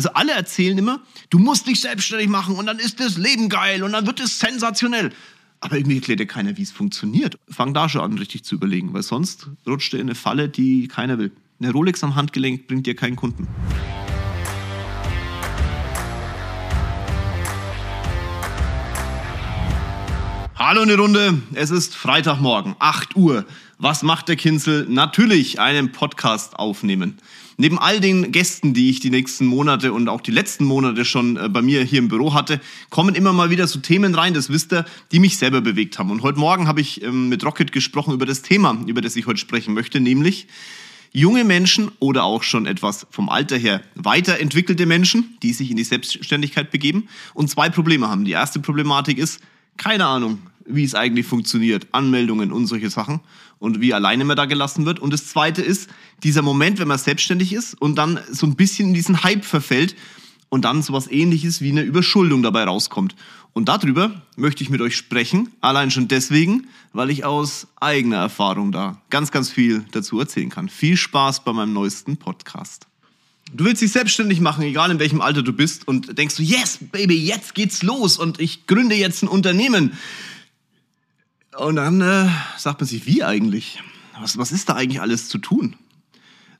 Also alle erzählen immer, du musst dich selbstständig machen und dann ist das Leben geil und dann wird es sensationell. Aber irgendwie erklärt dir keiner, wie es funktioniert. Fang da schon an, richtig zu überlegen, weil sonst rutscht du in eine Falle, die keiner will. Eine Rolex am Handgelenk bringt dir keinen Kunden. Hallo eine Runde, es ist Freitagmorgen, 8 Uhr. Was macht der Kinzel? Natürlich einen Podcast aufnehmen. Neben all den Gästen, die ich die nächsten Monate und auch die letzten Monate schon äh, bei mir hier im Büro hatte, kommen immer mal wieder so Themen rein, das wisst ihr, die mich selber bewegt haben. Und heute Morgen habe ich ähm, mit Rocket gesprochen über das Thema, über das ich heute sprechen möchte, nämlich junge Menschen oder auch schon etwas vom Alter her weiterentwickelte Menschen, die sich in die Selbstständigkeit begeben und zwei Probleme haben. Die erste Problematik ist, keine Ahnung, wie es eigentlich funktioniert, Anmeldungen und solche Sachen und wie alleine man da gelassen wird. Und das Zweite ist dieser Moment, wenn man selbstständig ist und dann so ein bisschen in diesen Hype verfällt und dann sowas ähnliches wie eine Überschuldung dabei rauskommt. Und darüber möchte ich mit euch sprechen, allein schon deswegen, weil ich aus eigener Erfahrung da ganz, ganz viel dazu erzählen kann. Viel Spaß bei meinem neuesten Podcast. Du willst dich selbstständig machen, egal in welchem Alter du bist, und denkst du, yes, Baby, jetzt geht's los und ich gründe jetzt ein Unternehmen. Und dann äh, sagt man sich, wie eigentlich? Was, was ist da eigentlich alles zu tun?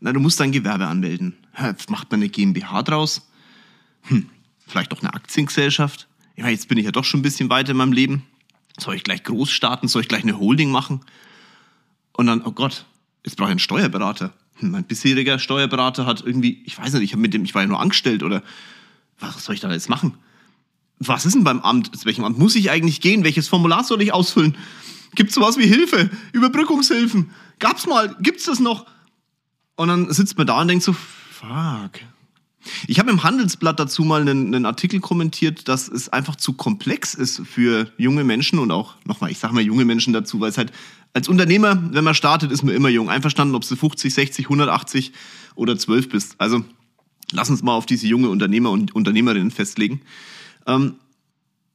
Na, du musst dein Gewerbe anmelden. Jetzt macht man eine GmbH draus. Hm, vielleicht doch eine Aktiengesellschaft. Ja, jetzt bin ich ja doch schon ein bisschen weiter in meinem Leben. Soll ich gleich groß starten? Soll ich gleich eine Holding machen? Und dann, oh Gott, jetzt brauche ich einen Steuerberater. Hm, mein bisheriger Steuerberater hat irgendwie, ich weiß nicht, ich, hab mit dem, ich war ja nur angestellt oder was soll ich da jetzt machen? Was ist denn beim Amt? Zu welchem Amt muss ich eigentlich gehen? Welches Formular soll ich ausfüllen? Gibt es sowas wie Hilfe? Überbrückungshilfen? Gab's mal? Gibt's das noch? Und dann sitzt man da und denkt so, fuck. Ich habe im Handelsblatt dazu mal einen, einen, Artikel kommentiert, dass es einfach zu komplex ist für junge Menschen und auch, nochmal, ich sage mal junge Menschen dazu, weil es halt als Unternehmer, wenn man startet, ist man immer jung. Einverstanden, ob du 50, 60, 180 oder 12 bist. Also lass uns mal auf diese junge Unternehmer und Unternehmerinnen festlegen. Ähm,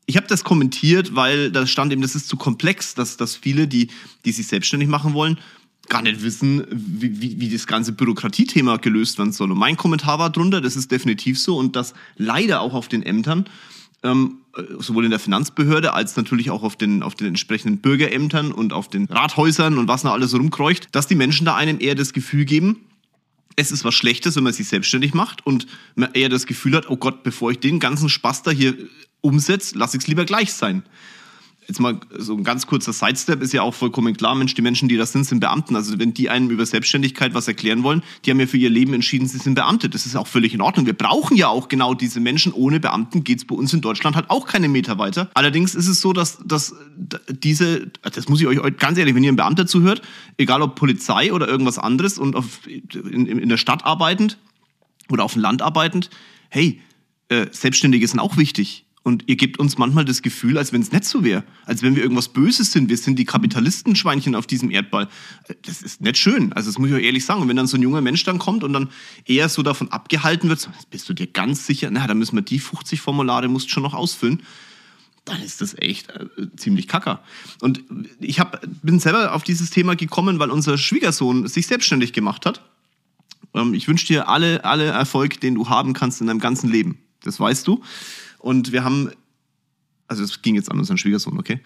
ich habe das kommentiert, weil da stand eben, das ist zu komplex, dass, dass viele, die, die sich selbstständig machen wollen, gar nicht wissen, wie, wie, wie das ganze Bürokratiethema gelöst werden soll. Und mein Kommentar war drunter, das ist definitiv so und das leider auch auf den Ämtern, ähm, sowohl in der Finanzbehörde als natürlich auch auf den, auf den entsprechenden Bürgerämtern und auf den Rathäusern und was noch alles rumkreucht, dass die Menschen da einem eher das Gefühl geben, es ist was Schlechtes, wenn man sich selbstständig macht und man eher das Gefühl hat, oh Gott, bevor ich den ganzen Spaß da hier umsetze, lasse ich es lieber gleich sein jetzt mal so ein ganz kurzer Sidestep, ist ja auch vollkommen klar, Mensch, die Menschen, die das sind, sind Beamten. Also wenn die einem über Selbstständigkeit was erklären wollen, die haben ja für ihr Leben entschieden, sie sind Beamte. Das ist auch völlig in Ordnung. Wir brauchen ja auch genau diese Menschen. Ohne Beamten geht's bei uns in Deutschland halt auch keine Meter weiter. Allerdings ist es so, dass, dass diese, das muss ich euch ganz ehrlich, wenn ihr ein Beamter zuhört, egal ob Polizei oder irgendwas anderes und auf, in, in der Stadt arbeitend oder auf dem Land arbeitend, hey, äh, Selbstständige sind auch wichtig. Und ihr gebt uns manchmal das Gefühl, als wenn es nicht so wäre. Als wenn wir irgendwas Böses sind. Wir sind die Kapitalistenschweinchen auf diesem Erdball. Das ist nicht schön. Also das muss ich euch ehrlich sagen. Und wenn dann so ein junger Mensch dann kommt und dann eher so davon abgehalten wird, so, bist du dir ganz sicher, na, da müssen wir die 50 Formulare musst schon noch ausfüllen dann ist das echt äh, ziemlich kacker. Und ich hab, bin selber auf dieses Thema gekommen, weil unser Schwiegersohn sich selbstständig gemacht hat. Ähm, ich wünsche dir alle, alle Erfolg, den du haben kannst in deinem ganzen Leben. Das weißt du. Und wir haben, also es ging jetzt an unseren Schwiegersohn, okay?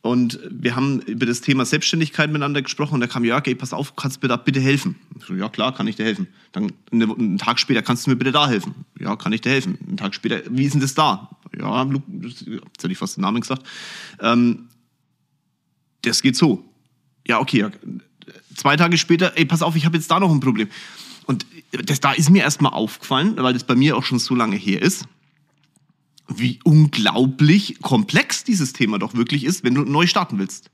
Und wir haben über das Thema Selbstständigkeit miteinander gesprochen und da kam, Jörg, ey, pass auf, kannst du mir da bitte helfen? So, ja, klar, kann ich dir helfen. Dann einen Tag später, kannst du mir bitte da helfen? Ja, kann ich dir helfen. Einen Tag später, wie ist denn das da? Ja, jetzt hätte ich fast den Namen gesagt. Ähm, das geht so. Ja, okay, ja. zwei Tage später, ey, pass auf, ich habe jetzt da noch ein Problem. Und das, da ist mir erstmal aufgefallen, weil das bei mir auch schon so lange her ist wie unglaublich komplex dieses Thema doch wirklich ist, wenn du neu starten willst.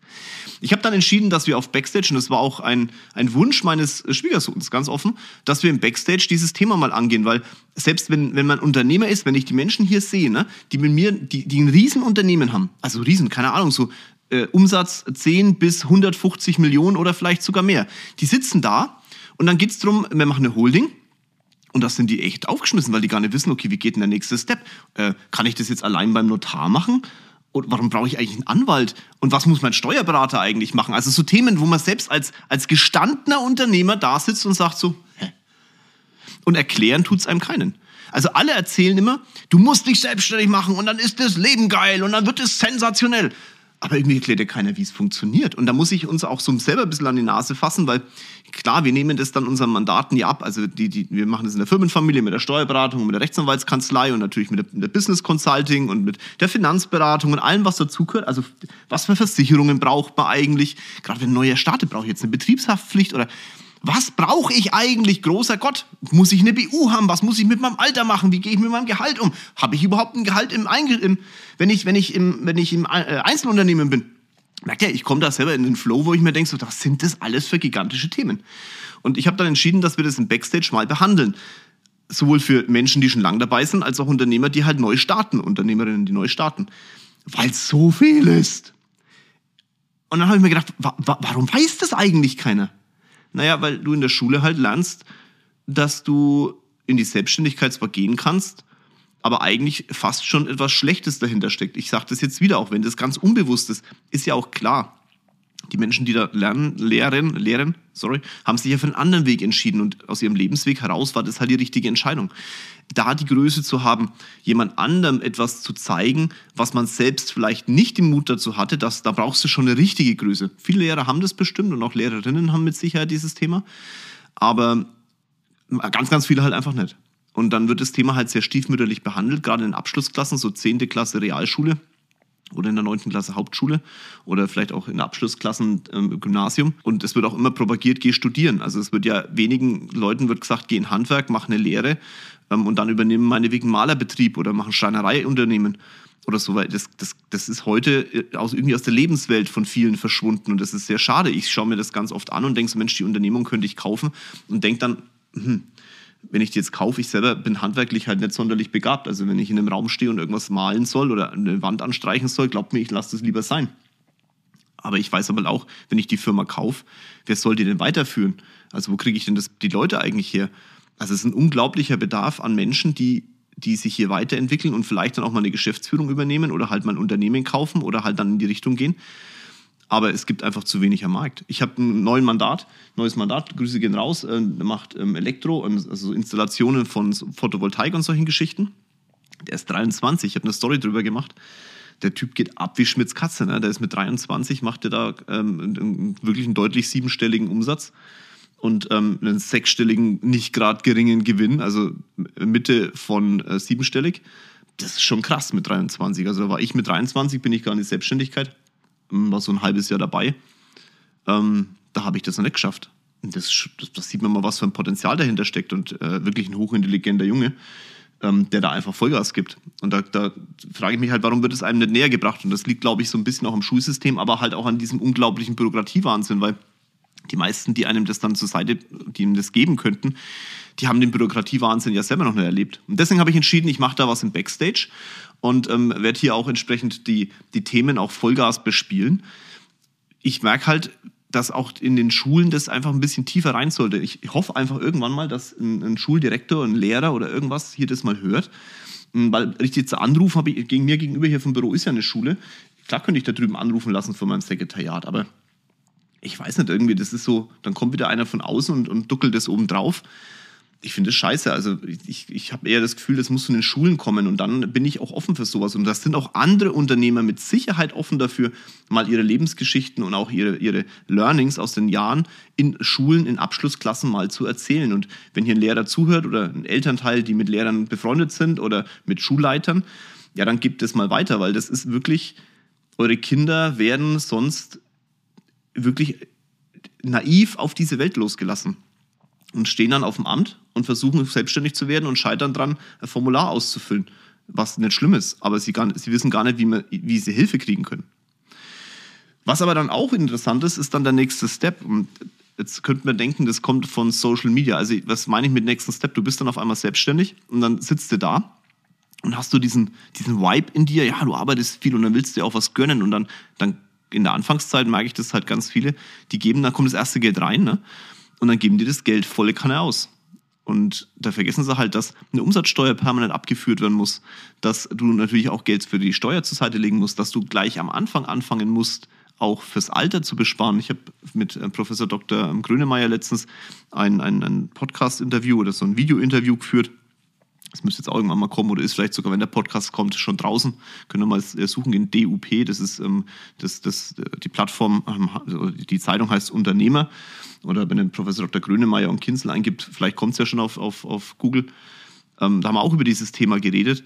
Ich habe dann entschieden, dass wir auf Backstage, und das war auch ein, ein Wunsch meines Schwiegersohns, ganz offen, dass wir im Backstage dieses Thema mal angehen, weil selbst wenn, wenn man Unternehmer ist, wenn ich die Menschen hier sehe, ne, die mit mir, die, die ein Riesenunternehmen haben, also Riesen, keine Ahnung, so äh, Umsatz 10 bis 150 Millionen oder vielleicht sogar mehr, die sitzen da und dann geht's drum, wir machen eine Holding, und das sind die echt aufgeschmissen, weil die gar nicht wissen, okay, wie geht denn der nächste Step? Äh, kann ich das jetzt allein beim Notar machen? Und warum brauche ich eigentlich einen Anwalt? Und was muss mein Steuerberater eigentlich machen? Also so Themen, wo man selbst als, als gestandener Unternehmer da sitzt und sagt so, hä? Und erklären tut es einem keinen. Also alle erzählen immer, du musst dich selbstständig machen und dann ist das Leben geil und dann wird es sensationell. Aber irgendwie erklärt ja keiner, wie es funktioniert. Und da muss ich uns auch so selber ein bisschen an die Nase fassen, weil klar, wir nehmen das dann unseren Mandaten ja ab. Also die, die, wir machen das in der Firmenfamilie mit der Steuerberatung, mit der Rechtsanwaltskanzlei und natürlich mit der, mit der Business Consulting und mit der Finanzberatung und allem, was dazugehört. Also was für Versicherungen braucht man eigentlich? Gerade wenn ein neuer startet, brauche ich jetzt eine Betriebshaftpflicht oder was brauche ich eigentlich, großer Gott? Muss ich eine BU haben? Was muss ich mit meinem Alter machen? Wie gehe ich mit meinem Gehalt um? Habe ich überhaupt ein Gehalt im, Einge im wenn ich wenn ich im wenn ich im äh, Einzelunternehmen bin? Merkt ihr, ich komme da selber in den Flow, wo ich mir denke, so, das sind das alles für gigantische Themen. Und ich habe dann entschieden, dass wir das im Backstage mal behandeln. Sowohl für Menschen, die schon lange dabei sind, als auch Unternehmer, die halt neu starten, Unternehmerinnen, die neu starten. Weil es so viel ist. Und dann habe ich mir gedacht, wa warum weiß das eigentlich keiner? Naja, weil du in der Schule halt lernst, dass du in die Selbstständigkeit zwar gehen kannst, aber eigentlich fast schon etwas Schlechtes dahinter steckt. Ich sage das jetzt wieder, auch wenn das ganz unbewusst ist, ist ja auch klar. Die Menschen, die da lernen, lehren, lehren, sorry, haben sich ja für einen anderen Weg entschieden und aus ihrem Lebensweg heraus war das halt die richtige Entscheidung. Da die Größe zu haben, jemand anderem etwas zu zeigen, was man selbst vielleicht nicht den Mut dazu hatte, das, da brauchst du schon eine richtige Größe. Viele Lehrer haben das bestimmt und auch Lehrerinnen haben mit Sicherheit dieses Thema, aber ganz, ganz viele halt einfach nicht. Und dann wird das Thema halt sehr stiefmütterlich behandelt, gerade in Abschlussklassen, so 10. Klasse Realschule oder in der 9. Klasse Hauptschule oder vielleicht auch in Abschlussklassen im Gymnasium. Und es wird auch immer propagiert, geh studieren. Also es wird ja wenigen Leuten wird gesagt, geh in Handwerk, mach eine Lehre ähm, und dann übernehmen meinetwegen Malerbetrieb oder machen Schreinereiunternehmen oder so, weil das, das, das ist heute äh, aus, irgendwie aus der Lebenswelt von vielen verschwunden und das ist sehr schade. Ich schaue mir das ganz oft an und denke so, Mensch, die Unternehmung könnte ich kaufen und denke dann, hm, wenn ich die jetzt kaufe, ich selber bin handwerklich halt nicht sonderlich begabt. Also wenn ich in einem Raum stehe und irgendwas malen soll oder eine Wand anstreichen soll, glaubt mir, ich lasse das lieber sein. Aber ich weiß aber auch, wenn ich die Firma kaufe, wer soll die denn weiterführen? Also wo kriege ich denn das, die Leute eigentlich her? Also es ist ein unglaublicher Bedarf an Menschen, die, die sich hier weiterentwickeln und vielleicht dann auch mal eine Geschäftsführung übernehmen oder halt mal ein Unternehmen kaufen oder halt dann in die Richtung gehen aber es gibt einfach zu wenig am Markt. Ich habe ein neues Mandat, neues Mandat, Grüße gehen raus, äh, macht ähm, Elektro, also Installationen von Photovoltaik und solchen Geschichten. Der ist 23, ich habe eine Story drüber gemacht. Der Typ geht ab wie Schmitz Katze. Ne? Der ist mit 23, macht er da ähm, wirklich einen deutlich siebenstelligen Umsatz und ähm, einen sechsstelligen, nicht gerade geringen Gewinn, also Mitte von äh, siebenstellig. Das ist schon krass mit 23. Also da war ich mit 23, bin ich gar in die Selbstständigkeit war so ein halbes Jahr dabei. Ähm, da habe ich das noch nicht geschafft. Das, das, das, sieht man mal, was für ein Potenzial dahinter steckt und äh, wirklich ein hochintelligenter Junge, ähm, der da einfach Vollgas gibt. Und da, da frage ich mich halt, warum wird es einem nicht näher gebracht? Und das liegt, glaube ich, so ein bisschen auch am Schulsystem, aber halt auch an diesem unglaublichen Bürokratiewahnsinn, weil die meisten, die einem das dann zur Seite, die ihm das geben könnten, die haben den Bürokratiewahnsinn ja selber noch nicht erlebt. Und deswegen habe ich entschieden, ich mache da was im Backstage und ähm, werde hier auch entsprechend die, die Themen auch Vollgas bespielen. Ich merke halt, dass auch in den Schulen das einfach ein bisschen tiefer rein sollte. Ich hoffe einfach irgendwann mal, dass ein, ein Schuldirektor, ein Lehrer oder irgendwas hier das mal hört. Hm, weil richtig zu anrufen habe ich, gegen mir gegenüber hier vom Büro ist ja eine Schule. Klar könnte ich da drüben anrufen lassen von meinem Sekretariat, aber ich weiß nicht, irgendwie, das ist so, dann kommt wieder einer von außen und, und duckelt das oben drauf ich finde es scheiße. Also ich, ich habe eher das Gefühl, das muss von den Schulen kommen und dann bin ich auch offen für sowas. Und das sind auch andere Unternehmer mit Sicherheit offen dafür, mal ihre Lebensgeschichten und auch ihre, ihre Learnings aus den Jahren in Schulen, in Abschlussklassen mal zu erzählen. Und wenn hier ein Lehrer zuhört oder ein Elternteil, die mit Lehrern befreundet sind oder mit Schulleitern, ja, dann gibt es mal weiter, weil das ist wirklich, eure Kinder werden sonst wirklich naiv auf diese Welt losgelassen und stehen dann auf dem Amt und versuchen selbstständig zu werden und scheitern dran, ein Formular auszufüllen, was nicht schlimm ist, aber sie, gar, sie wissen gar nicht, wie, man, wie sie Hilfe kriegen können. Was aber dann auch interessant ist, ist dann der nächste Step. Und jetzt könnte man denken, das kommt von Social Media. Also was meine ich mit nächsten Step? Du bist dann auf einmal selbstständig und dann sitzt du da und hast du diesen, diesen Vibe in dir, ja, du arbeitest viel und dann willst du dir auch was gönnen und dann, dann in der Anfangszeit merke ich das halt ganz viele, die geben, dann kommt das erste Geld rein, ne? und dann geben die das Geld volle Kanne aus. Und da vergessen sie halt, dass eine Umsatzsteuer permanent abgeführt werden muss, dass du natürlich auch Geld für die Steuer zur Seite legen musst, dass du gleich am Anfang anfangen musst, auch fürs Alter zu besparen. Ich habe mit äh, Professor Dr. Grönemeyer letztens ein, ein, ein Podcast-Interview oder so ein Video-Interview geführt. Das müsste jetzt auch irgendwann mal kommen oder ist vielleicht sogar, wenn der Podcast kommt, schon draußen. Können wir mal äh, suchen in DUP. Das ist ähm, das, das, die Plattform, ähm, also die Zeitung heißt Unternehmer. Oder wenn der Professor Dr. Grönemeyer und Kinzel eingibt, vielleicht kommt es ja schon auf, auf, auf Google. Ähm, da haben wir auch über dieses Thema geredet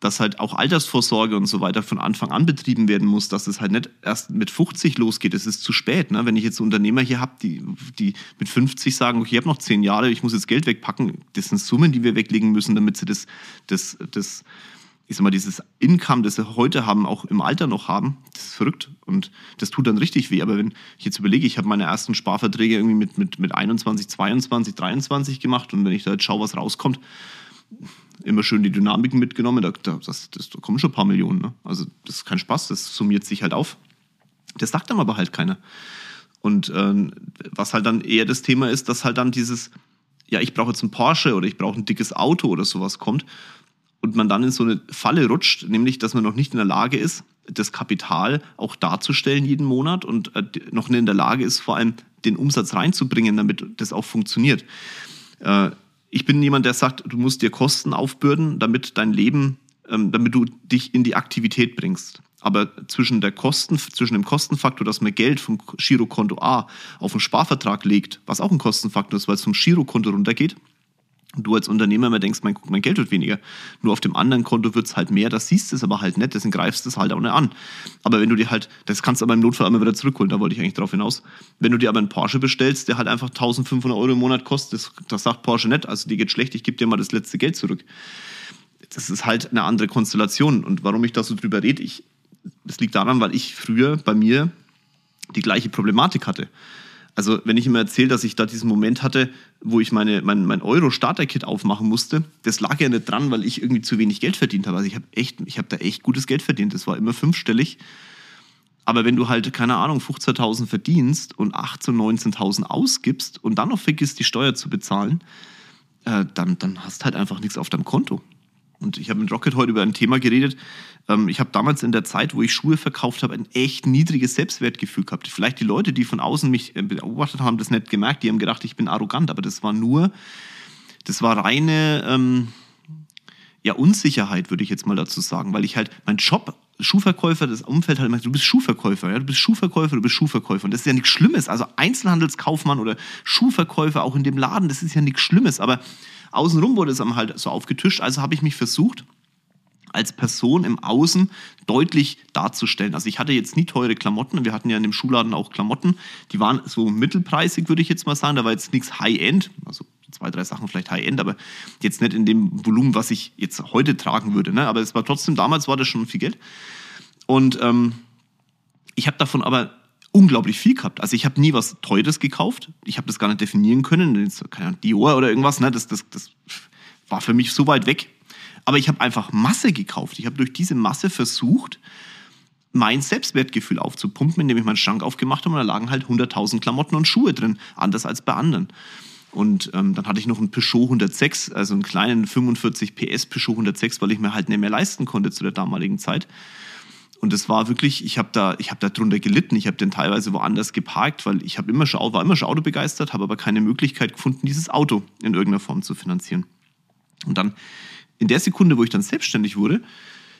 dass halt auch Altersvorsorge und so weiter von Anfang an betrieben werden muss, dass es halt nicht erst mit 50 losgeht. Es ist zu spät. Ne? Wenn ich jetzt Unternehmer hier habe, die, die mit 50 sagen, okay, ich habe noch zehn Jahre, ich muss jetzt Geld wegpacken, das sind Summen, die wir weglegen müssen, damit sie das, das, das ich sag mal, dieses Income, das sie heute haben, auch im Alter noch haben, das ist verrückt. Und das tut dann richtig weh. Aber wenn ich jetzt überlege, ich habe meine ersten Sparverträge irgendwie mit, mit, mit 21, 22, 23 gemacht und wenn ich da jetzt schaue, was rauskommt, immer schön die Dynamiken mitgenommen. Da, da, das, das, da kommen schon ein paar Millionen. Ne? Also das ist kein Spaß, das summiert sich halt auf. Das sagt dann aber halt keiner. Und äh, was halt dann eher das Thema ist, dass halt dann dieses, ja, ich brauche jetzt einen Porsche oder ich brauche ein dickes Auto oder sowas kommt und man dann in so eine Falle rutscht, nämlich dass man noch nicht in der Lage ist, das Kapital auch darzustellen jeden Monat und äh, noch nicht in der Lage ist, vor allem den Umsatz reinzubringen, damit das auch funktioniert. Äh, ich bin jemand, der sagt, du musst dir Kosten aufbürden, damit dein Leben, ähm, damit du dich in die Aktivität bringst. Aber zwischen der Kosten, zwischen dem Kostenfaktor, dass man Geld vom Girokonto A auf einen Sparvertrag legt, was auch ein Kostenfaktor ist, weil es vom Girokonto runtergeht, du als Unternehmer immer denkst, mein, mein Geld wird weniger. Nur auf dem anderen Konto wird es halt mehr, das siehst du es aber halt nicht, deswegen greifst du es halt auch nicht an. Aber wenn du dir halt, das kannst du aber im Notfall immer wieder zurückholen, da wollte ich eigentlich drauf hinaus. Wenn du dir aber einen Porsche bestellst, der halt einfach 1500 Euro im Monat kostet, das, das sagt Porsche nicht, also dir geht schlecht, ich gebe dir mal das letzte Geld zurück. Das ist halt eine andere Konstellation. Und warum ich da so drüber rede, ich, das liegt daran, weil ich früher bei mir die gleiche Problematik hatte. Also wenn ich immer erzähle, dass ich da diesen Moment hatte, wo ich meine, mein, mein Euro-Starter-Kit aufmachen musste, das lag ja nicht dran, weil ich irgendwie zu wenig Geld verdient habe. Also ich habe echt, ich habe da echt gutes Geld verdient. Das war immer fünfstellig. Aber wenn du halt, keine Ahnung, 15.000 verdienst und 18.000, 19.000 ausgibst und dann noch vergisst, die Steuer zu bezahlen, äh, dann, dann hast halt einfach nichts auf deinem Konto. Und ich habe mit Rocket heute über ein Thema geredet. Ähm, ich habe damals in der Zeit, wo ich Schuhe verkauft habe, ein echt niedriges Selbstwertgefühl gehabt. Vielleicht die Leute, die von außen mich äh, beobachtet haben, das nicht gemerkt. Die haben gedacht, ich bin arrogant. Aber das war nur, das war reine ähm, ja, Unsicherheit, würde ich jetzt mal dazu sagen. Weil ich halt, mein Job, Schuhverkäufer, das Umfeld halt immer, du bist Schuhverkäufer, ja, du bist Schuhverkäufer, du bist Schuhverkäufer. Und das ist ja nichts Schlimmes. Also Einzelhandelskaufmann oder Schuhverkäufer auch in dem Laden, das ist ja nichts Schlimmes. Aber Außenrum wurde es dann halt so aufgetischt. Also habe ich mich versucht, als Person im Außen deutlich darzustellen. Also ich hatte jetzt nie teure Klamotten. Wir hatten ja in dem Schuhladen auch Klamotten. Die waren so mittelpreisig, würde ich jetzt mal sagen. Da war jetzt nichts High-End. Also zwei, drei Sachen vielleicht High-End, aber jetzt nicht in dem Volumen, was ich jetzt heute tragen würde. Ne? Aber es war trotzdem, damals war das schon viel Geld. Und ähm, ich habe davon aber unglaublich viel gehabt. Also ich habe nie was Teures gekauft. Ich habe das gar nicht definieren können. Keine Ahnung, Dior oder irgendwas. Ne? Das, das, das war für mich so weit weg. Aber ich habe einfach Masse gekauft. Ich habe durch diese Masse versucht, mein Selbstwertgefühl aufzupumpen, indem ich meinen Schrank aufgemacht habe und da lagen halt 100.000 Klamotten und Schuhe drin, anders als bei anderen. Und ähm, dann hatte ich noch einen Peugeot 106, also einen kleinen 45 PS Peugeot 106, weil ich mir halt nicht mehr leisten konnte zu der damaligen Zeit. Und das war wirklich, ich habe da, habe da drunter gelitten. Ich habe den teilweise woanders geparkt, weil ich immer schon, war immer schon Auto begeistert, habe aber keine Möglichkeit gefunden, dieses Auto in irgendeiner Form zu finanzieren. Und dann in der Sekunde, wo ich dann selbstständig wurde,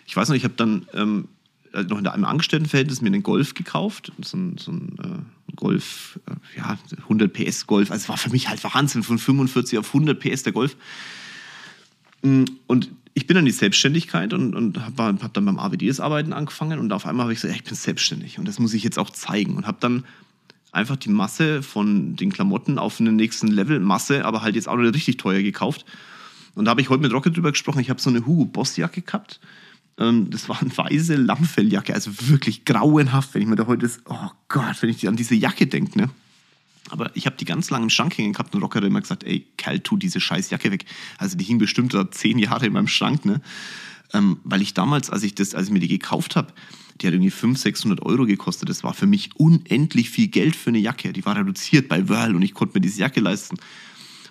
ich weiß noch, ich habe dann ähm, also noch in einem Angestelltenverhältnis mir einen Golf gekauft, so ein, so ein äh, Golf, äh, ja, 100 PS Golf. Also war für mich halt Wahnsinn, von 45 auf 100 PS der Golf. Mm, und ich bin dann in die Selbstständigkeit und, und habe hab dann beim AWDs arbeiten angefangen und auf einmal habe ich gesagt, ich bin selbstständig und das muss ich jetzt auch zeigen und habe dann einfach die Masse von den Klamotten auf einen nächsten Level, Masse, aber halt jetzt auch noch richtig teuer gekauft. Und da habe ich heute mit Rocket drüber gesprochen, ich habe so eine Hugo Boss Jacke gehabt. Ähm, das war eine weiße Lammfelljacke, also wirklich grauenhaft, wenn ich mir da heute, das, oh Gott, wenn ich an diese Jacke denke, ne? Aber ich habe die ganz lange im Schrank hängen gehabt und Rocker hat immer gesagt, ey, Kerl, tu diese scheiß Jacke weg. Also die hing bestimmt da zehn Jahre in meinem Schrank, ne? Ähm, weil ich damals, als ich, das, als ich mir die gekauft habe, die hat irgendwie 500, 600 Euro gekostet. Das war für mich unendlich viel Geld für eine Jacke. Die war reduziert bei Whirl und ich konnte mir diese Jacke leisten.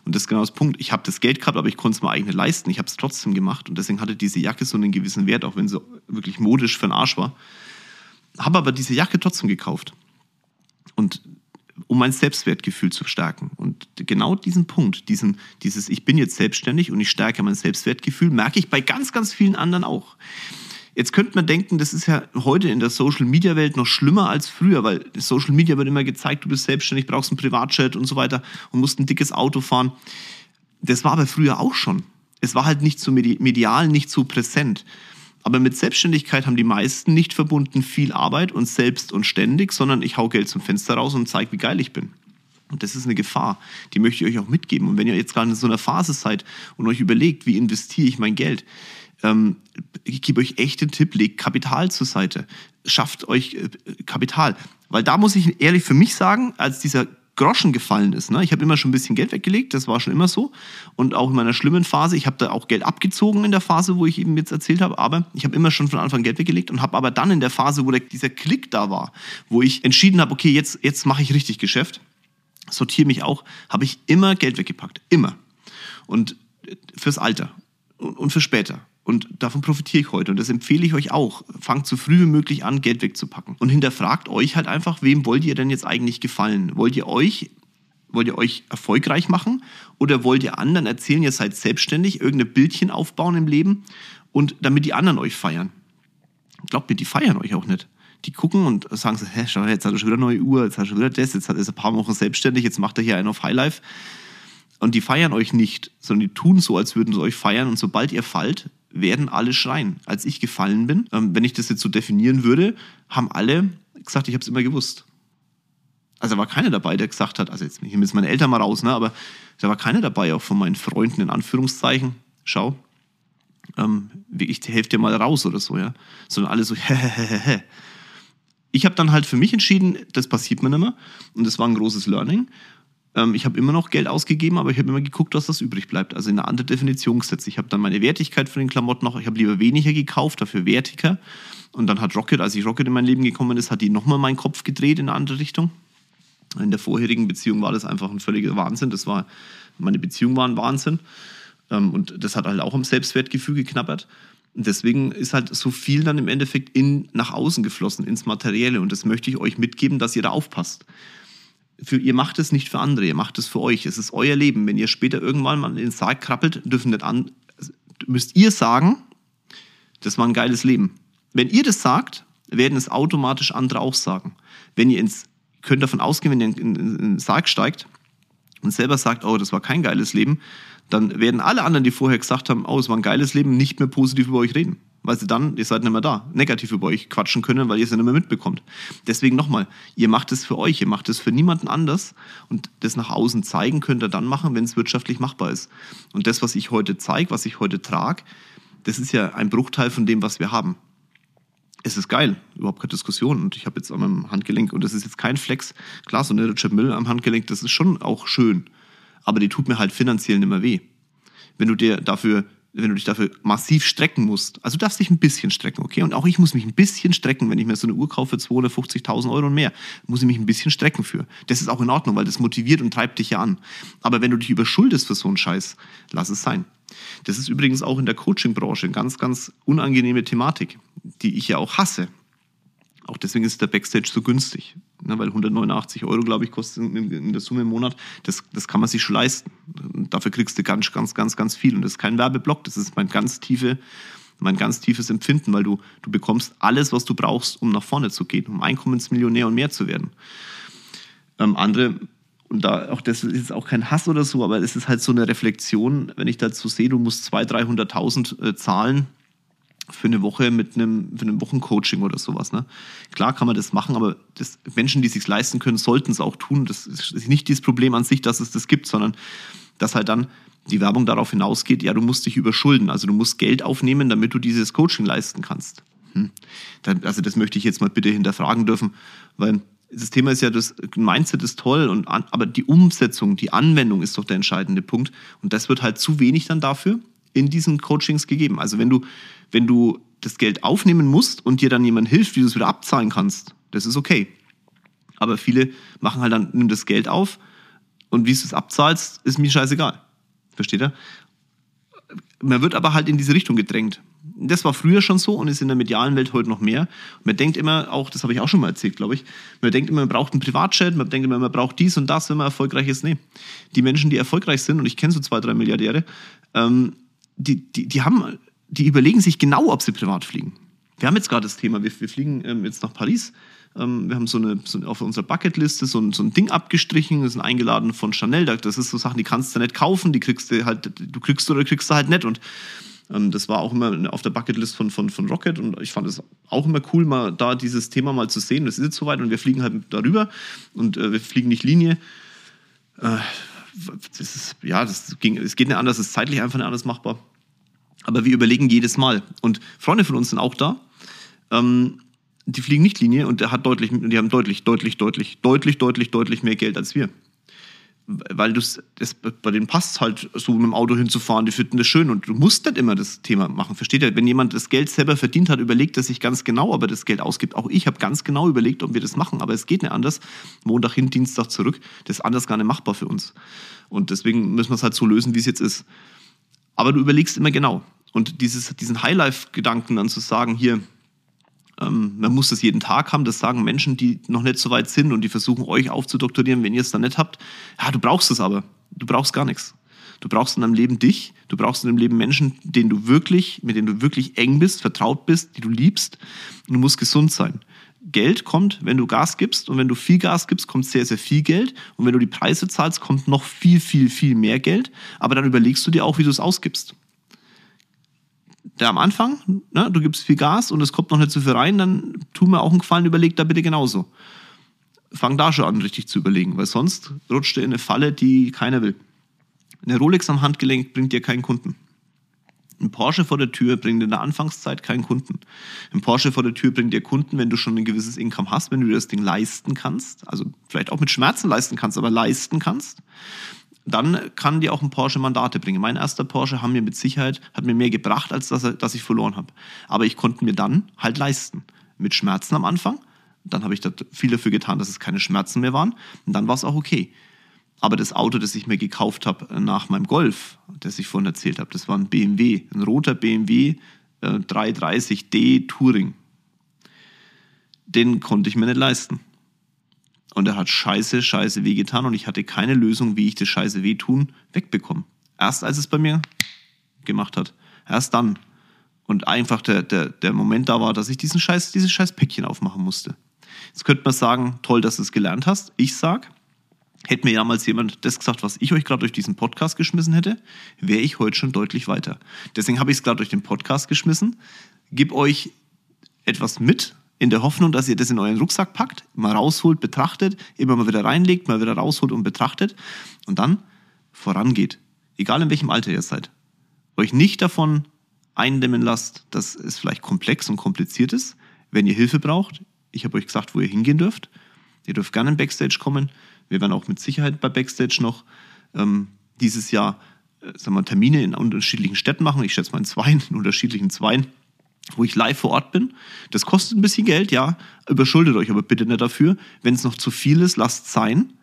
Und das ist genau das Punkt. Ich habe das Geld gehabt, aber ich konnte es mir nicht leisten. Ich habe es trotzdem gemacht und deswegen hatte diese Jacke so einen gewissen Wert, auch wenn sie wirklich modisch für den Arsch war. Habe aber diese Jacke trotzdem gekauft. Und um mein Selbstwertgefühl zu stärken. Und genau diesen Punkt, diesen, dieses Ich bin jetzt selbstständig und ich stärke mein Selbstwertgefühl, merke ich bei ganz, ganz vielen anderen auch. Jetzt könnte man denken, das ist ja heute in der Social Media Welt noch schlimmer als früher, weil Social Media wird immer gezeigt, du bist selbstständig, brauchst einen Privatjet und so weiter und musst ein dickes Auto fahren. Das war aber früher auch schon. Es war halt nicht so medial, nicht so präsent. Aber mit Selbstständigkeit haben die meisten nicht verbunden viel Arbeit und selbst und ständig, sondern ich hau Geld zum Fenster raus und zeige, wie geil ich bin. Und das ist eine Gefahr, die möchte ich euch auch mitgeben. Und wenn ihr jetzt gerade in so einer Phase seid und euch überlegt, wie investiere ich mein Geld, ähm, ich gebe euch echt den Tipp, legt Kapital zur Seite. Schafft euch äh, Kapital. Weil da muss ich ehrlich für mich sagen, als dieser Groschen gefallen ist. Ne? Ich habe immer schon ein bisschen Geld weggelegt, das war schon immer so. Und auch in meiner schlimmen Phase, ich habe da auch Geld abgezogen in der Phase, wo ich eben jetzt erzählt habe, aber ich habe immer schon von Anfang Geld weggelegt und habe aber dann in der Phase, wo der, dieser Klick da war, wo ich entschieden habe, okay, jetzt, jetzt mache ich richtig Geschäft, sortiere mich auch, habe ich immer Geld weggepackt. Immer. Und fürs Alter und, und für später. Und davon profitiere ich heute. Und das empfehle ich euch auch. Fangt so früh wie möglich an, Geld wegzupacken. Und hinterfragt euch halt einfach, wem wollt ihr denn jetzt eigentlich gefallen? Wollt ihr euch, wollt ihr euch erfolgreich machen? Oder wollt ihr anderen erzählen, ihr seid selbstständig, irgendein Bildchen aufbauen im Leben und damit die anderen euch feiern? Glaubt mir, die feiern euch auch nicht. Die gucken und sagen so, hä, schau, jetzt hat er schon wieder eine neue Uhr, jetzt hat er schon wieder das, jetzt hat er ein paar Wochen selbstständig, jetzt macht er hier einen auf Highlife. Und die feiern euch nicht, sondern die tun so, als würden sie euch feiern. Und sobald ihr fallt, werden alle schreien. Als ich gefallen bin, ähm, wenn ich das jetzt so definieren würde, haben alle gesagt, ich habe es immer gewusst. Also da war keiner dabei, der gesagt hat, also jetzt nehme jetzt meine Eltern mal raus, ne, aber da war keiner dabei, auch von meinen Freunden in Anführungszeichen. Schau, ähm, ich helfe dir mal raus oder so, ja. Sondern alle so, hehehehe. Ich habe dann halt für mich entschieden, das passiert mir nicht mehr. Und das war ein großes Learning. Ähm, ich habe immer noch Geld ausgegeben, aber ich habe immer geguckt, was das übrig bleibt. Also in eine andere Definition gesetzt. Ich habe dann meine Wertigkeit von den Klamotten noch, ich habe lieber weniger gekauft, dafür wertiger. Und dann hat Rocket, als ich Rocket in mein Leben gekommen ist, hat die nochmal meinen Kopf gedreht in eine andere Richtung. In der vorherigen Beziehung war das einfach ein völliger Wahnsinn. Das war, meine Beziehung war ein Wahnsinn. Ähm, und das hat halt auch am Selbstwertgefühl geknabbert. Und deswegen ist halt so viel dann im Endeffekt in, nach außen geflossen, ins Materielle. Und das möchte ich euch mitgeben, dass ihr da aufpasst für, ihr macht es nicht für andere, ihr macht es für euch. Es ist euer Leben. Wenn ihr später irgendwann mal in den Sarg krabbelt, dürfen nicht an, müsst ihr sagen, das war ein geiles Leben. Wenn ihr das sagt, werden es automatisch andere auch sagen. Wenn ihr ins, könnt davon ausgehen, wenn ihr in, in, in den Sarg steigt und selber sagt, oh, das war kein geiles Leben, dann werden alle anderen, die vorher gesagt haben, oh, es war ein geiles Leben, nicht mehr positiv über euch reden weil sie dann, ihr seid nicht mehr da, negativ über euch quatschen können, weil ihr es ja nicht mehr mitbekommt. Deswegen nochmal, ihr macht es für euch, ihr macht es für niemanden anders und das nach außen zeigen könnt ihr dann machen, wenn es wirtschaftlich machbar ist. Und das, was ich heute zeige, was ich heute trage, das ist ja ein Bruchteil von dem, was wir haben. Es ist geil, überhaupt keine Diskussion. Und ich habe jetzt an meinem Handgelenk, und das ist jetzt kein Flex, klar, so eine Richard Mill am Handgelenk, das ist schon auch schön. Aber die tut mir halt finanziell nicht mehr weh. Wenn du dir dafür wenn du dich dafür massiv strecken musst. Also du darfst dich ein bisschen strecken, okay? Und auch ich muss mich ein bisschen strecken, wenn ich mir so eine Uhr kaufe für 250.000 Euro und mehr, muss ich mich ein bisschen strecken für. Das ist auch in Ordnung, weil das motiviert und treibt dich ja an. Aber wenn du dich überschuldest für so einen Scheiß, lass es sein. Das ist übrigens auch in der Coaching-Branche eine ganz, ganz unangenehme Thematik, die ich ja auch hasse. Auch deswegen ist der Backstage so günstig. Ne, weil 189 Euro, glaube ich, kostet in der Summe im Monat. Das, das kann man sich schon leisten. Dafür kriegst du ganz, ganz, ganz, ganz viel. Und das ist kein Werbeblock. Das ist mein ganz tiefe, mein ganz tiefes Empfinden, weil du, du bekommst alles, was du brauchst, um nach vorne zu gehen, um Einkommensmillionär und mehr zu werden. Ähm, andere, und da auch das ist auch kein Hass oder so, aber es ist halt so eine Reflexion, wenn ich dazu sehe, du musst 200.000, 300.000 äh, zahlen, für eine Woche mit einem, für einem Wochencoaching oder sowas. Ne? Klar kann man das machen, aber das, Menschen, die es sich leisten können, sollten es auch tun. Das ist nicht das Problem an sich, dass es das gibt, sondern dass halt dann die Werbung darauf hinausgeht, ja, du musst dich überschulden. Also du musst Geld aufnehmen, damit du dieses Coaching leisten kannst. Hm. Also das möchte ich jetzt mal bitte hinterfragen dürfen, weil das Thema ist ja, das Mindset ist toll, und, aber die Umsetzung, die Anwendung ist doch der entscheidende Punkt. Und das wird halt zu wenig dann dafür in diesen Coachings gegeben. Also wenn du, wenn du das Geld aufnehmen musst und dir dann jemand hilft, wie du es wieder abzahlen kannst, das ist okay. Aber viele machen halt dann, nimm das Geld auf und wie du es abzahlst, ist mir scheißegal. Versteht ihr? Man wird aber halt in diese Richtung gedrängt. Das war früher schon so und ist in der medialen Welt heute noch mehr. Man denkt immer, auch, das habe ich auch schon mal erzählt, glaube ich, man denkt immer, man braucht einen Privatchat, man denkt immer, man braucht dies und das, wenn man erfolgreich ist. Nee. Die Menschen, die erfolgreich sind, und ich kenne so zwei, drei Milliardäre, ähm, die, die, die, haben, die überlegen sich genau, ob sie privat fliegen. Wir haben jetzt gerade das Thema, wir, wir fliegen ähm, jetzt nach Paris. Ähm, wir haben so eine, so auf unserer Bucketliste so ein, so ein Ding abgestrichen, wir sind eingeladen von Chanel. Das ist so Sachen, die kannst du nicht kaufen, die kriegst du halt, du kriegst oder kriegst du halt nicht. Und ähm, das war auch immer auf der Bucketlist von, von, von Rocket und ich fand es auch immer cool, mal da dieses Thema mal zu sehen. Das ist jetzt soweit und wir fliegen halt darüber und äh, wir fliegen nicht Linie. Äh, das ist, ja, das ging, es geht nicht anders, es ist zeitlich einfach nicht anders machbar. Aber wir überlegen jedes Mal. Und Freunde von uns sind auch da. Ähm, die fliegen nicht Linie und der hat deutlich, die haben deutlich, deutlich, deutlich, deutlich, deutlich, deutlich mehr Geld als wir weil du das, bei denen passt halt so mit dem Auto hinzufahren, die finden das schön und du musst nicht immer das Thema machen. Versteht ihr? Wenn jemand das Geld selber verdient hat, überlegt er sich ganz genau, ob er das Geld ausgibt. Auch ich habe ganz genau überlegt, ob wir das machen, aber es geht nicht anders. Montag hin, Dienstag zurück. Das ist anders gar nicht machbar für uns. Und deswegen müssen wir es halt so lösen, wie es jetzt ist. Aber du überlegst immer genau. Und dieses, diesen Highlife-Gedanken dann zu sagen, hier, ähm, man muss das jeden Tag haben. Das sagen Menschen, die noch nicht so weit sind und die versuchen, euch aufzudoktorieren, wenn ihr es dann nicht habt. Ja, du brauchst es aber. Du brauchst gar nichts. Du brauchst in deinem Leben dich. Du brauchst in deinem Leben Menschen, denen du wirklich, mit denen du wirklich eng bist, vertraut bist, die du liebst. Du musst gesund sein. Geld kommt, wenn du Gas gibst. Und wenn du viel Gas gibst, kommt sehr, sehr viel Geld. Und wenn du die Preise zahlst, kommt noch viel, viel, viel mehr Geld. Aber dann überlegst du dir auch, wie du es ausgibst der am Anfang, ne, du gibst viel Gas und es kommt noch nicht so viel rein, dann tu mir auch einen Gefallen, überleg da bitte genauso. Fang da schon an, richtig zu überlegen, weil sonst rutscht du in eine Falle, die keiner will. Eine Rolex am Handgelenk bringt dir keinen Kunden. Ein Porsche vor der Tür bringt in der Anfangszeit keinen Kunden. Ein Porsche vor der Tür bringt dir Kunden, wenn du schon ein gewisses Income hast, wenn du dir das Ding leisten kannst. Also vielleicht auch mit Schmerzen leisten kannst, aber leisten kannst dann kann dir auch ein Porsche Mandate bringen. Mein erster Porsche haben mir mit Sicherheit, hat mir mehr gebracht, als dass, dass ich verloren habe. Aber ich konnte mir dann halt leisten. Mit Schmerzen am Anfang. Dann habe ich da viel dafür getan, dass es keine Schmerzen mehr waren. Und dann war es auch okay. Aber das Auto, das ich mir gekauft habe nach meinem Golf, das ich vorhin erzählt habe, das war ein BMW, ein roter BMW äh, 330D Touring. Den konnte ich mir nicht leisten. Und er hat scheiße, scheiße wehgetan und ich hatte keine Lösung, wie ich das scheiße wehtun wegbekomme. Erst als es bei mir gemacht hat. Erst dann. Und einfach der, der, der Moment da war, dass ich diesen scheiß, dieses scheiß Päckchen aufmachen musste. Jetzt könnte man sagen, toll, dass du es gelernt hast. Ich sag, hätte mir damals jemand das gesagt, was ich euch gerade durch diesen Podcast geschmissen hätte, wäre ich heute schon deutlich weiter. Deswegen habe ich es gerade durch den Podcast geschmissen. Gib euch etwas mit, in der Hoffnung, dass ihr das in euren Rucksack packt, mal rausholt, betrachtet, immer mal wieder reinlegt, mal wieder rausholt und betrachtet und dann vorangeht. Egal in welchem Alter ihr seid. Euch nicht davon eindämmen lasst, dass es vielleicht komplex und kompliziert ist. Wenn ihr Hilfe braucht, ich habe euch gesagt, wo ihr hingehen dürft. Ihr dürft gerne in Backstage kommen. Wir werden auch mit Sicherheit bei Backstage noch ähm, dieses Jahr äh, sagen wir, Termine in unterschiedlichen Städten machen. Ich schätze mal in zwei, in unterschiedlichen Zweien wo ich live vor Ort bin. Das kostet ein bisschen Geld, ja. Überschuldet euch aber bitte nicht dafür. Wenn es noch zu viel ist, lasst sein.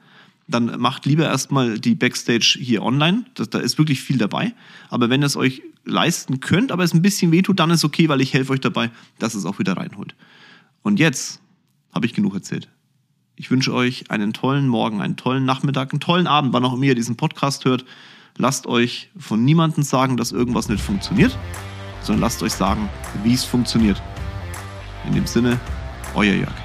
Dann macht lieber erstmal die Backstage hier online. Das, da ist wirklich viel dabei. Aber wenn ihr es euch leisten könnt, aber es ein bisschen wehtut, dann ist okay, weil ich helfe euch dabei, dass es auch wieder reinholt. Und jetzt habe ich genug erzählt. Ich wünsche euch einen tollen Morgen, einen tollen Nachmittag, einen tollen Abend, wann auch immer ihr diesen Podcast hört. Lasst euch von niemandem sagen, dass irgendwas nicht funktioniert sondern lasst euch sagen, wie es funktioniert. In dem Sinne, euer Jörg.